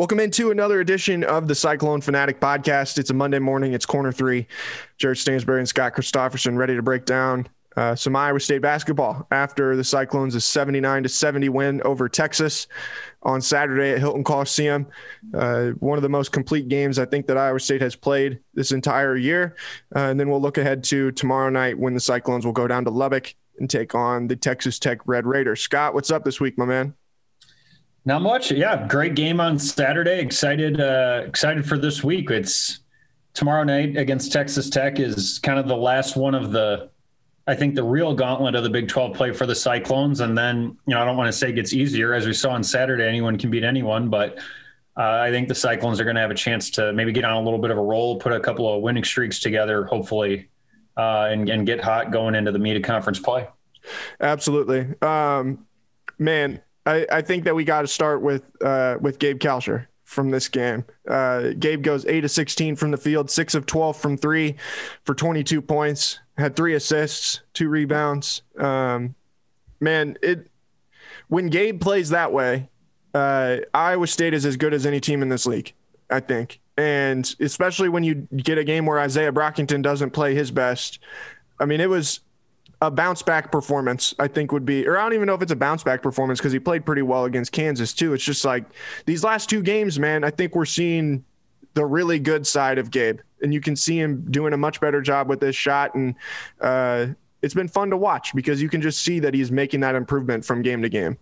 Welcome into another edition of the Cyclone Fanatic podcast. It's a Monday morning. It's corner three. Jared Stansbury and Scott Christopherson ready to break down uh, some Iowa State basketball after the Cyclones' 79 to 70 win over Texas on Saturday at Hilton Coliseum. Uh, one of the most complete games I think that Iowa State has played this entire year. Uh, and then we'll look ahead to tomorrow night when the Cyclones will go down to Lubbock and take on the Texas Tech Red Raiders. Scott, what's up this week, my man? Not much. Yeah, great game on Saturday. Excited, uh, excited for this week. It's tomorrow night against Texas Tech is kind of the last one of the, I think the real gauntlet of the Big 12 play for the Cyclones. And then, you know, I don't want to say it gets easier as we saw on Saturday. Anyone can beat anyone, but uh, I think the Cyclones are going to have a chance to maybe get on a little bit of a roll, put a couple of winning streaks together, hopefully, uh, and, and get hot going into the meat of conference play. Absolutely, um, man. I, I think that we got to start with uh, with Gabe Kalscheur from this game. Uh, Gabe goes eight of sixteen from the field, six of twelve from three, for twenty two points. Had three assists, two rebounds. Um, man, it when Gabe plays that way, uh, Iowa State is as good as any team in this league. I think, and especially when you get a game where Izaiah Brockington doesn't play his best. I mean, it was a bounce back performance, I think would be, or I don't even know if it's a bounce back performance because he played pretty well against Kansas too. It's just like these last two games, man, I think we're seeing the really good side of Gabe, and you can see him doing a much better job with this shot. And uh, it's been fun to watch because you can just see that he's making that improvement from game to game.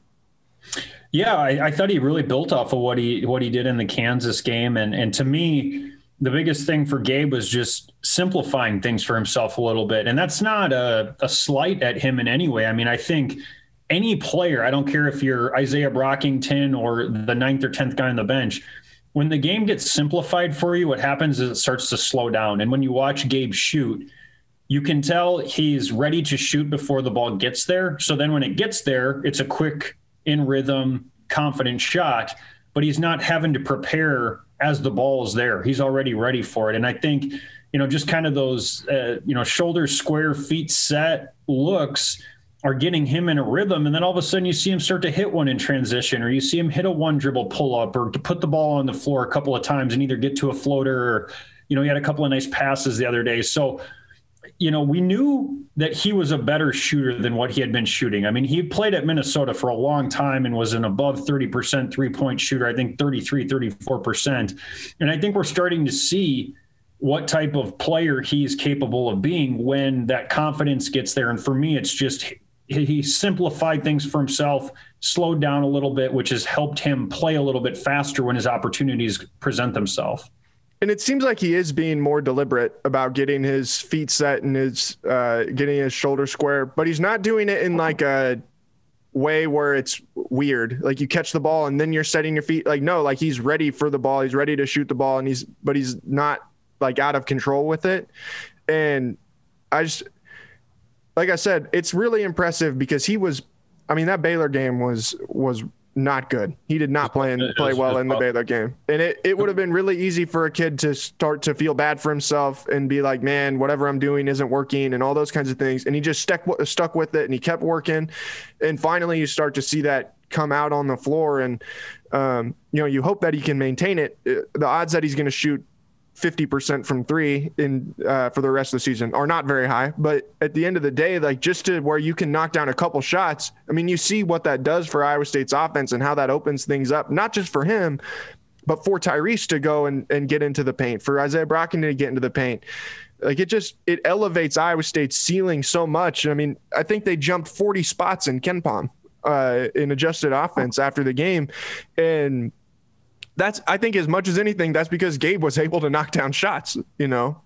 Yeah, I, I thought he really built off of what he what he did in the Kansas game, and and to me, the biggest thing for Gabe was just simplifying things for himself a little bit. And that's not a, a slight at him in any way. I mean, I think any player, I don't care if you're Izaiah Brockington or the ninth or 10th guy on the bench, when the game gets simplified for you, what happens is it starts to slow down. And when you watch Gabe shoot, you can tell he's ready to shoot before the ball gets there. So then when it gets there, it's a quick, in rhythm, confident shot, but he's not having to prepare as the ball is there. He's already ready for it. And I think, you know, just kind of those, uh, you know, shoulders square, feet set looks are getting him in a rhythm. And then all of a sudden you see him start to hit one in transition, or you see him hit a one dribble pull up, or to put the ball on the floor a couple of times and either get to a floater or, you know, he had a couple of nice passes the other day. So, you know, we knew that he was a better shooter than what he had been shooting. I mean, he played at Minnesota for a long time and was an above 30% three point shooter, I think 33, 34%. And I think we're starting to see what type of player he's capable of being when that confidence gets there. And for me, it's just he simplified things for himself, slowed down a little bit, which has helped him play a little bit faster when his opportunities present themselves. And it seems like he is being more deliberate about getting his feet set and his uh, getting his shoulder square, but he's not doing it in like a way where it's weird. Like you catch the ball and then you're setting your feet. Like no, like he's ready for the ball. He's ready to shoot the ball, and he's but he's not like out of control with it. And I just like I said, it's really impressive because he was. I mean, that Baylor game was was not good. He did not play play well in the Baylor game, and it, it would have been really easy for a kid to start to feel bad for himself and be like, man, whatever I'm doing isn't working, and all those kinds of things. And he just stuck stuck with it, and he kept working, and finally you start to see that come out on the floor, and um, you know you hope that he can maintain it. Uh, the odds that he's going to shoot 50% from three in uh, for the rest of the season are not very high. But at the end of the day, like just to where you can knock down a couple shots, I mean, you see what that does for Iowa State's offense and how that opens things up, not just for him, but for Tyrese to go and, and get into the paint, for Izaiah Brockington to get into the paint. Like it just it elevates Iowa State's ceiling so much. I mean, I think they jumped 40 spots in KenPom uh, in adjusted offense after the game, and that's I think as much as anything, that's because Gabe was able to knock down shots. You know.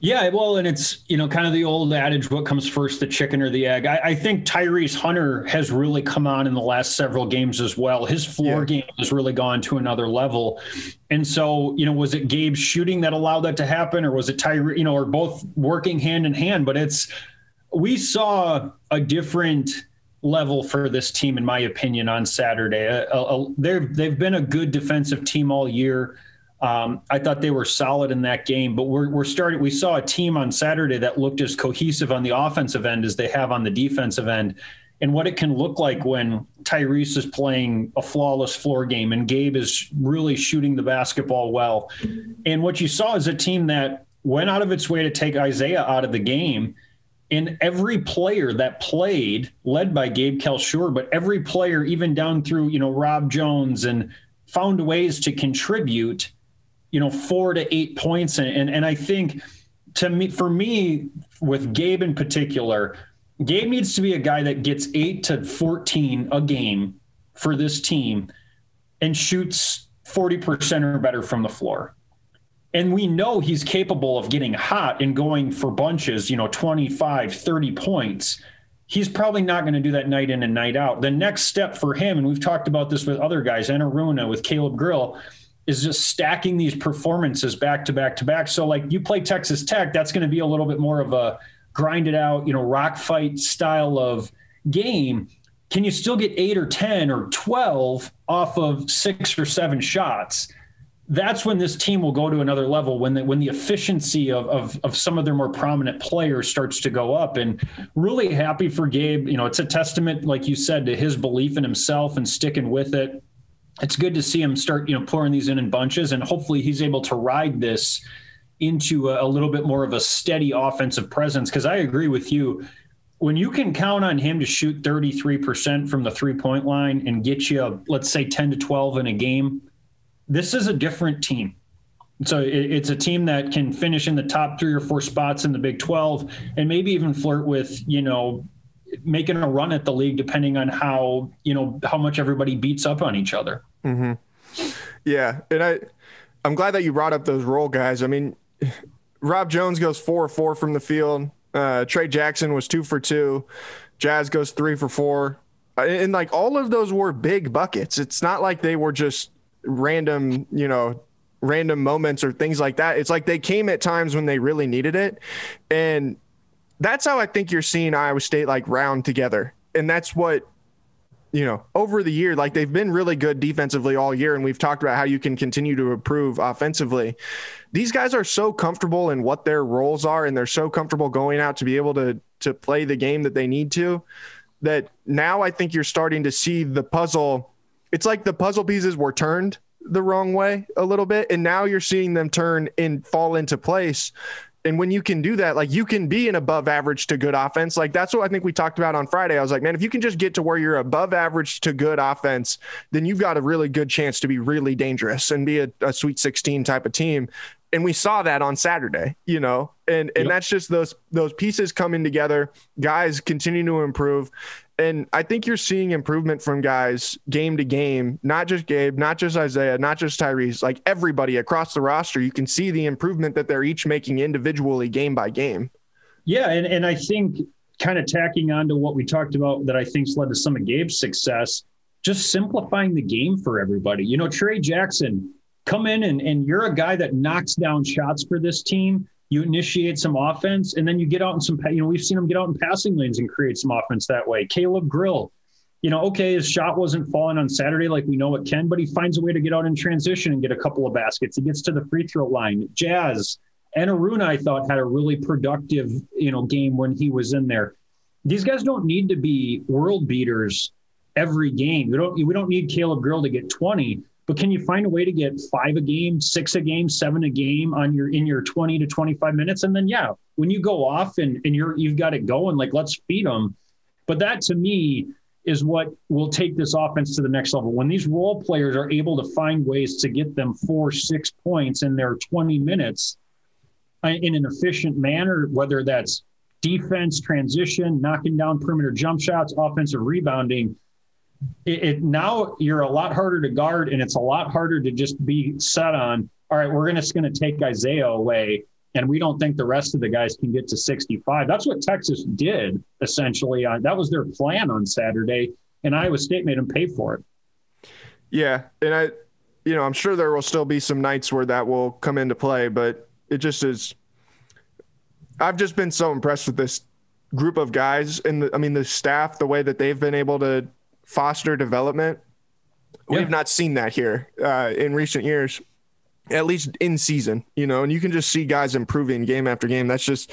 Yeah, well, and it's you know kind of the old adage: what comes first, the chicken or the egg? I, I think Tyrese Hunter has really come on in the last several games as well. His floor yeah. game has really gone to another level, and so you know, was it Gabe's shooting that allowed that to happen, or was it Tyrese? You know, or both working hand in hand? But it's we saw a different level for this team, in my opinion, on Saturday. They've they've been a good defensive team all year. Um, I thought they were solid in that game, but we're we're starting. We saw a team on Saturday that looked as cohesive on the offensive end as they have on the defensive end, and what it can look like when Tyrese is playing a flawless floor game and Gabe is really shooting the basketball well. And what you saw is a team that went out of its way to take Izaiah out of the game and every player that played, led by Gabe Kalscheur, but every player, even down through, you know, Rob Jones and found ways to contribute, you know, four to eight points. And, and, and I think to me, for me, with Gabe in particular, Gabe needs to be a guy that gets eight to 14 a game for this team and shoots 40% or better from the floor and we know he's capable of getting hot and going for bunches, you know, 25, 30 points. He's probably not going to do that night in and night out. The next step for him, and we've talked about this with other guys, Enaruna, with Caleb Grill, is just stacking these performances back to back to back. So, like you play Texas Tech, that's going to be a little bit more of a grinded out, you know, rock fight style of game. Can you still get eight or 10 or 12 off of six or seven shots? That's when this team will go to another level when the, when the efficiency of, of, of some of their more prominent players starts to go up and really happy for Gabe. You know, it's a testament, like you said, to his belief in himself and sticking with it. It's good to see him start, you know, pouring these in in bunches and hopefully he's able to ride this into a, a little bit more of a steady offensive presence. Cause I agree with you when you can count on him to shoot 33% from the three point line and get you, let's say 10 to 12 in a game, this is a different team. So it's a team that can finish in the top three or four spots in the Big 12 and maybe even flirt with, you know, making a run at the league depending on how, you know, how much everybody beats up on each other. Mm-hmm. Yeah. And I, I'm glad that you brought up those role guys. I mean, Rob Jones goes four or four from the field. Uh, Trey Jackson was two for two. Jazz goes three for four. And like all of those were big buckets. It's not like they were just random, you know, random moments or things like that. It's like they came at times when they really needed it. And that's how I think you're seeing Iowa State like round together. And that's what, you know, over the year, like they've been really good defensively all year. And we've talked about how you can continue to improve offensively. These guys are so comfortable in what their roles are, and they're so comfortable going out to be able to to play the game that they need to that now I think you're starting to see the puzzle it's like the puzzle pieces were turned the wrong way a little bit and now you're seeing them turn and fall into place. And when you can do that like you can be an above average to good offense. Like that's what i think we talked about on friday. I was like man if you can just get to where you're above average to good offense then you've got a really good chance to be really dangerous and be a, a sweet 16 type of team and we saw that on saturday you know and and yep. that's just those those pieces coming together guys continue to improve and I think you're seeing improvement from guys game to game, not just Gabe, not just Izaiah, not just Tyrese, like everybody across the roster. You can see the improvement that they're each making individually game by game. Yeah. And, and I think kind of tacking on to what we talked about that I think's led to some of Gabe's success, just simplifying the game for everybody. You know, Trey Jackson, come in and, and you're a guy that knocks down shots for this team you initiate some offense, and then you get out in some, you know, we've seen him get out in passing lanes and create some offense that way. Caleb Grill, you know, okay, his shot wasn't falling on Saturday like we know it can, but he finds a way to get out in transition and get a couple of baskets. He gets to the free throw line. Jazz and Aruna, I thought, had a really productive, you know, game when he was in there. These guys don't need to be world beaters every game. We don't we don't need Caleb Grill to get 20, but can you find a way to get five a game, six a game, seven a game on your in your 20 to 25 minutes? And then yeah, when you go off and, and you're you've got it going, like let's feed them. But that to me is what will take this offense to the next level. When these role players are able to find ways to get them four, six points in their 20 minutes uh, in an efficient manner, whether that's defense, transition, knocking down perimeter jump shots, offensive rebounding, it, it now you're a lot harder to guard and it's a lot harder to just be set on, all right, we're just going to take Izaiah away and we don't think the rest of the guys can get to 65. That's what Texas did essentially. Uh, that was their plan on Saturday, and Iowa State made them pay for it. Yeah, and I, you know, I'm sure there will still be some nights where that will come into play, but it just is. I've just been so impressed with this group of guys, and the, I mean the staff, the way that they've been able to foster development. Yeah. We've not seen that here uh, in recent years at least in season, you know, and you can just see guys improving game after game. That's just,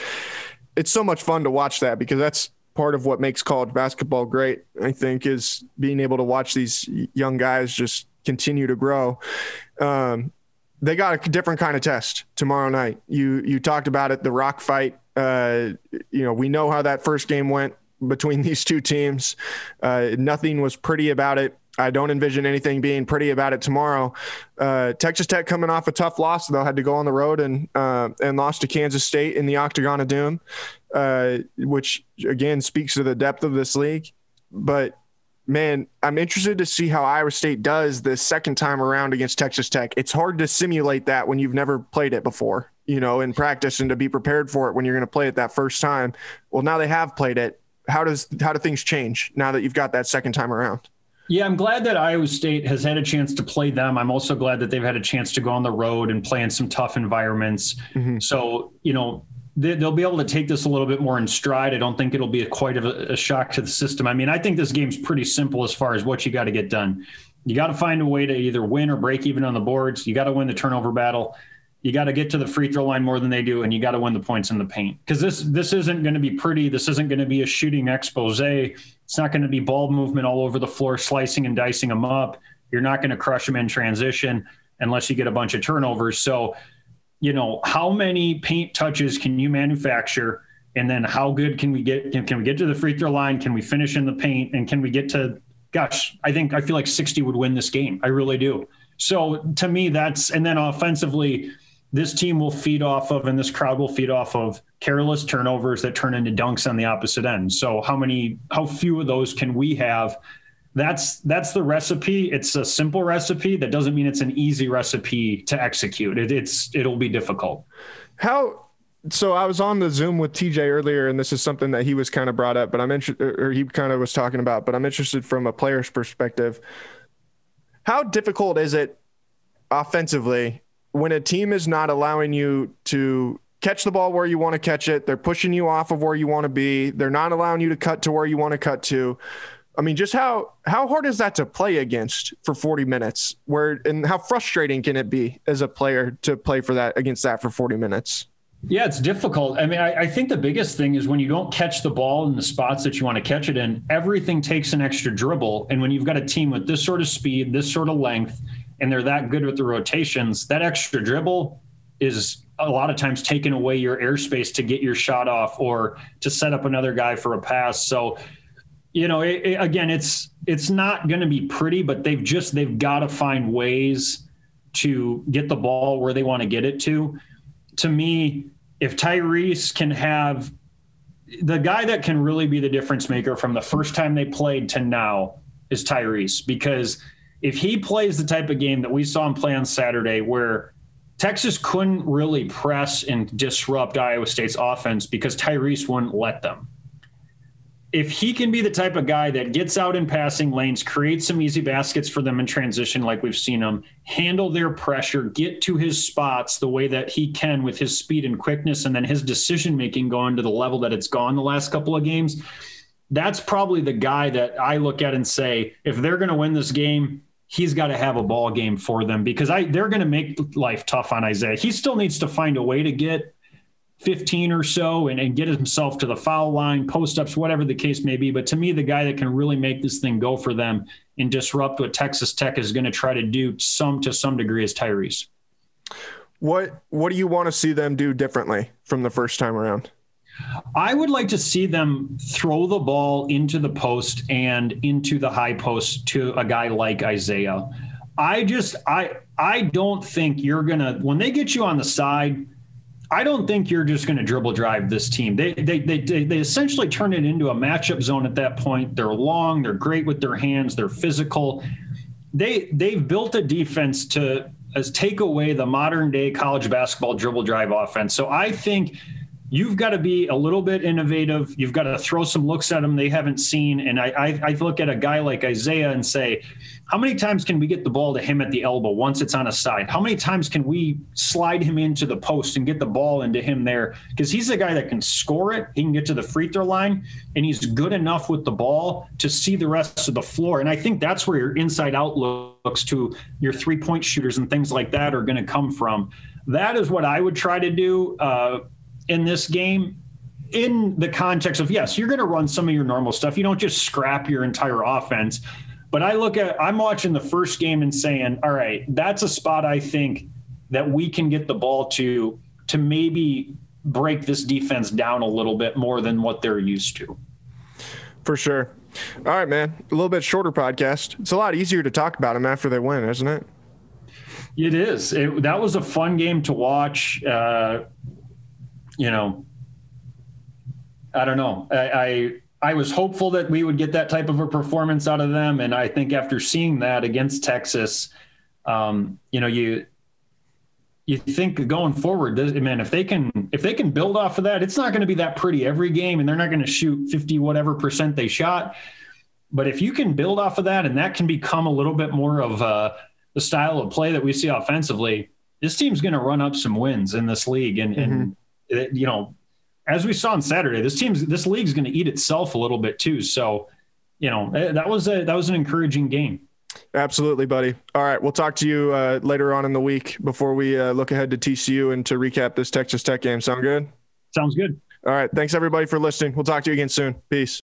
it's so much fun to watch that because that's part of what makes college basketball great, I think, is being able to watch these young guys just continue to grow. Um, they got a different kind of test tomorrow night. You you talked about it, the rock fight. Uh, you know, we know how that first game went between these two teams. Uh, nothing was pretty about it. I don't envision anything being pretty about it tomorrow. Uh, Texas Tech coming off a tough loss, though, had to go on the road and uh, and lost to Kansas State in the Octagon of Doom, uh, which again speaks to the depth of this league. But man, I'm interested to see how Iowa State does the second time around against Texas Tech. It's hard to simulate that when you've never played it before, you know, in practice and to be prepared for it when you're going to play it that first time. Well, now they have played it. How does how do things change now that you've got that second time around? Yeah, I'm glad that Iowa State has had a chance to play them. I'm also glad that they've had a chance to go on the road and play in some tough environments. Mm-hmm. So, you know, they, will be able to take this a little bit more in stride. I don't think it'll be a, quite a, a shock to the system. I mean, I think this game's pretty simple as far as what you got to get done. You got to find a way to either win or break even on the boards. You got to win the turnover battle. You got to get to the free throw line more than they do, and you got to win the points in the paint. Because this this isn't going to be pretty. This isn't going to be a shooting expose it's not going to be ball movement all over the floor, slicing and dicing them up. You're not going to crush them in transition unless you get a bunch of turnovers. So, you know, how many paint touches can you manufacture? And then how good can we get? Can, can we get to the free throw line? Can we finish in the paint? And can we get to, gosh, I think I feel like 60 would win this game. I really do. So to me, that's, and then offensively, this team will feed off of, and this crowd will feed off of careless turnovers that turn into dunks on the opposite end. So how many, how few of those can we have? That's that's the recipe. It's a simple recipe. That doesn't mean it's an easy recipe to execute. It, it's it'll be difficult. How so I was on the Zoom with TJ earlier, and this is something that he was kind of brought up, but I'm interested, or he kind of was talking about, but I'm interested from a player's perspective. How difficult is it offensively when a team is not allowing you to catch the ball where you want to catch it, they're pushing you off of where you want to be, they're not allowing you to cut to where you want to cut to. I mean, just how how hard is that to play against for 40 minutes? Where and how frustrating can it be as a player to play for that against that for 40 minutes? Yeah, it's difficult. I mean, I, I, think the biggest thing is when you don't catch the ball in the spots that you want to catch it in, everything takes an extra dribble. And when you've got a team with this sort of speed, this sort of length, and they're that good with the rotations, that extra dribble is a lot of times taking away your airspace to get your shot off or to set up another guy for a pass. So, you know, it, it, again, it's it's not going to be pretty, but they've just they've got to find ways to get the ball where they want to get it to. To me, if Tyrese can have the guy that can really be the difference maker from the first time they played to now is Tyrese because if he plays the type of game that we saw him play on Saturday, where Texas couldn't really press and disrupt Iowa State's offense because Tyrese wouldn't let them. If he can be the type of guy that gets out in passing lanes, creates some easy baskets for them in transition, like we've seen him, handle their pressure, get to his spots the way that he can with his speed and quickness, and then his decision making going to the level that it's gone the last couple of games, that's probably the guy that I look at and say, if they're going to win this game, he's got to have a ball game for them because I they're going to make life tough on Izaiah. He still needs to find a way to get 15 or so and, and get himself to the foul line, post ups, whatever the case may be. But to me, the guy that can really make this thing go for them and disrupt what Texas Tech is going to try to do some to some degree is Tyrese. What what do you want to see them do differently from the first time around? I would like to see them throw the ball into the post and into the high post to a guy like Izaiah. I just I I don't think you're gonna when they get you on the side. I don't think you're just going to dribble drive this team. They, they they they essentially turn it into a matchup zone at that point. They're long, they're great with their hands, they're physical. They they've built a defense to as take away the modern day college basketball dribble drive offense. So I think you've got to be a little bit innovative. You've got to throw some looks at them they haven't seen. And I, I, I, look at a guy like Izaiah and say, how many times can we get the ball to him at the elbow once it's on a side? How many times can we slide him into the post and get the ball into him there? Because he's a guy that can score it. He can get to the free throw line, and he's good enough with the ball to see the rest of the floor. And I think that's where your inside out looks to your three point shooters and things like that are going to come from. That is what I would try to do. Uh, in this game in the context of yes, you're going to run some of your normal stuff. You don't just scrap your entire offense. But I look at I'm watching the first game and saying, all right, that's a spot I think that we can get the ball to to maybe break this defense down a little bit more than what they're used to. For sure. All right, man. A little bit shorter podcast. It's a lot easier to talk about them after they win, isn't it? It is. It, that was a fun game to watch. Uh, you know, I don't know. I, I, I was hopeful that we would get that type of a performance out of them, and I think after seeing that against Texas, um, you know, you you think going forward, man, if they can if they can build off of that, it's not going to be that pretty every game, and they're not going to shoot fifty whatever percent they shot. But if you can build off of that, and that can become a little bit more of uh, the style of play that we see offensively, this team's going to run up some wins in this league, and, mm-hmm. and you know, as we saw on Saturday, this team's this league's going to eat itself a little bit too. So, you know, eh, that was a that was an encouraging game. Absolutely, buddy. All right, we'll talk to you uh, later on in the week before we uh, look ahead to TCU and to recap this Texas Tech game. Sound good? Sounds good. All right. Thanks everybody for listening. We'll talk to you again soon. Peace.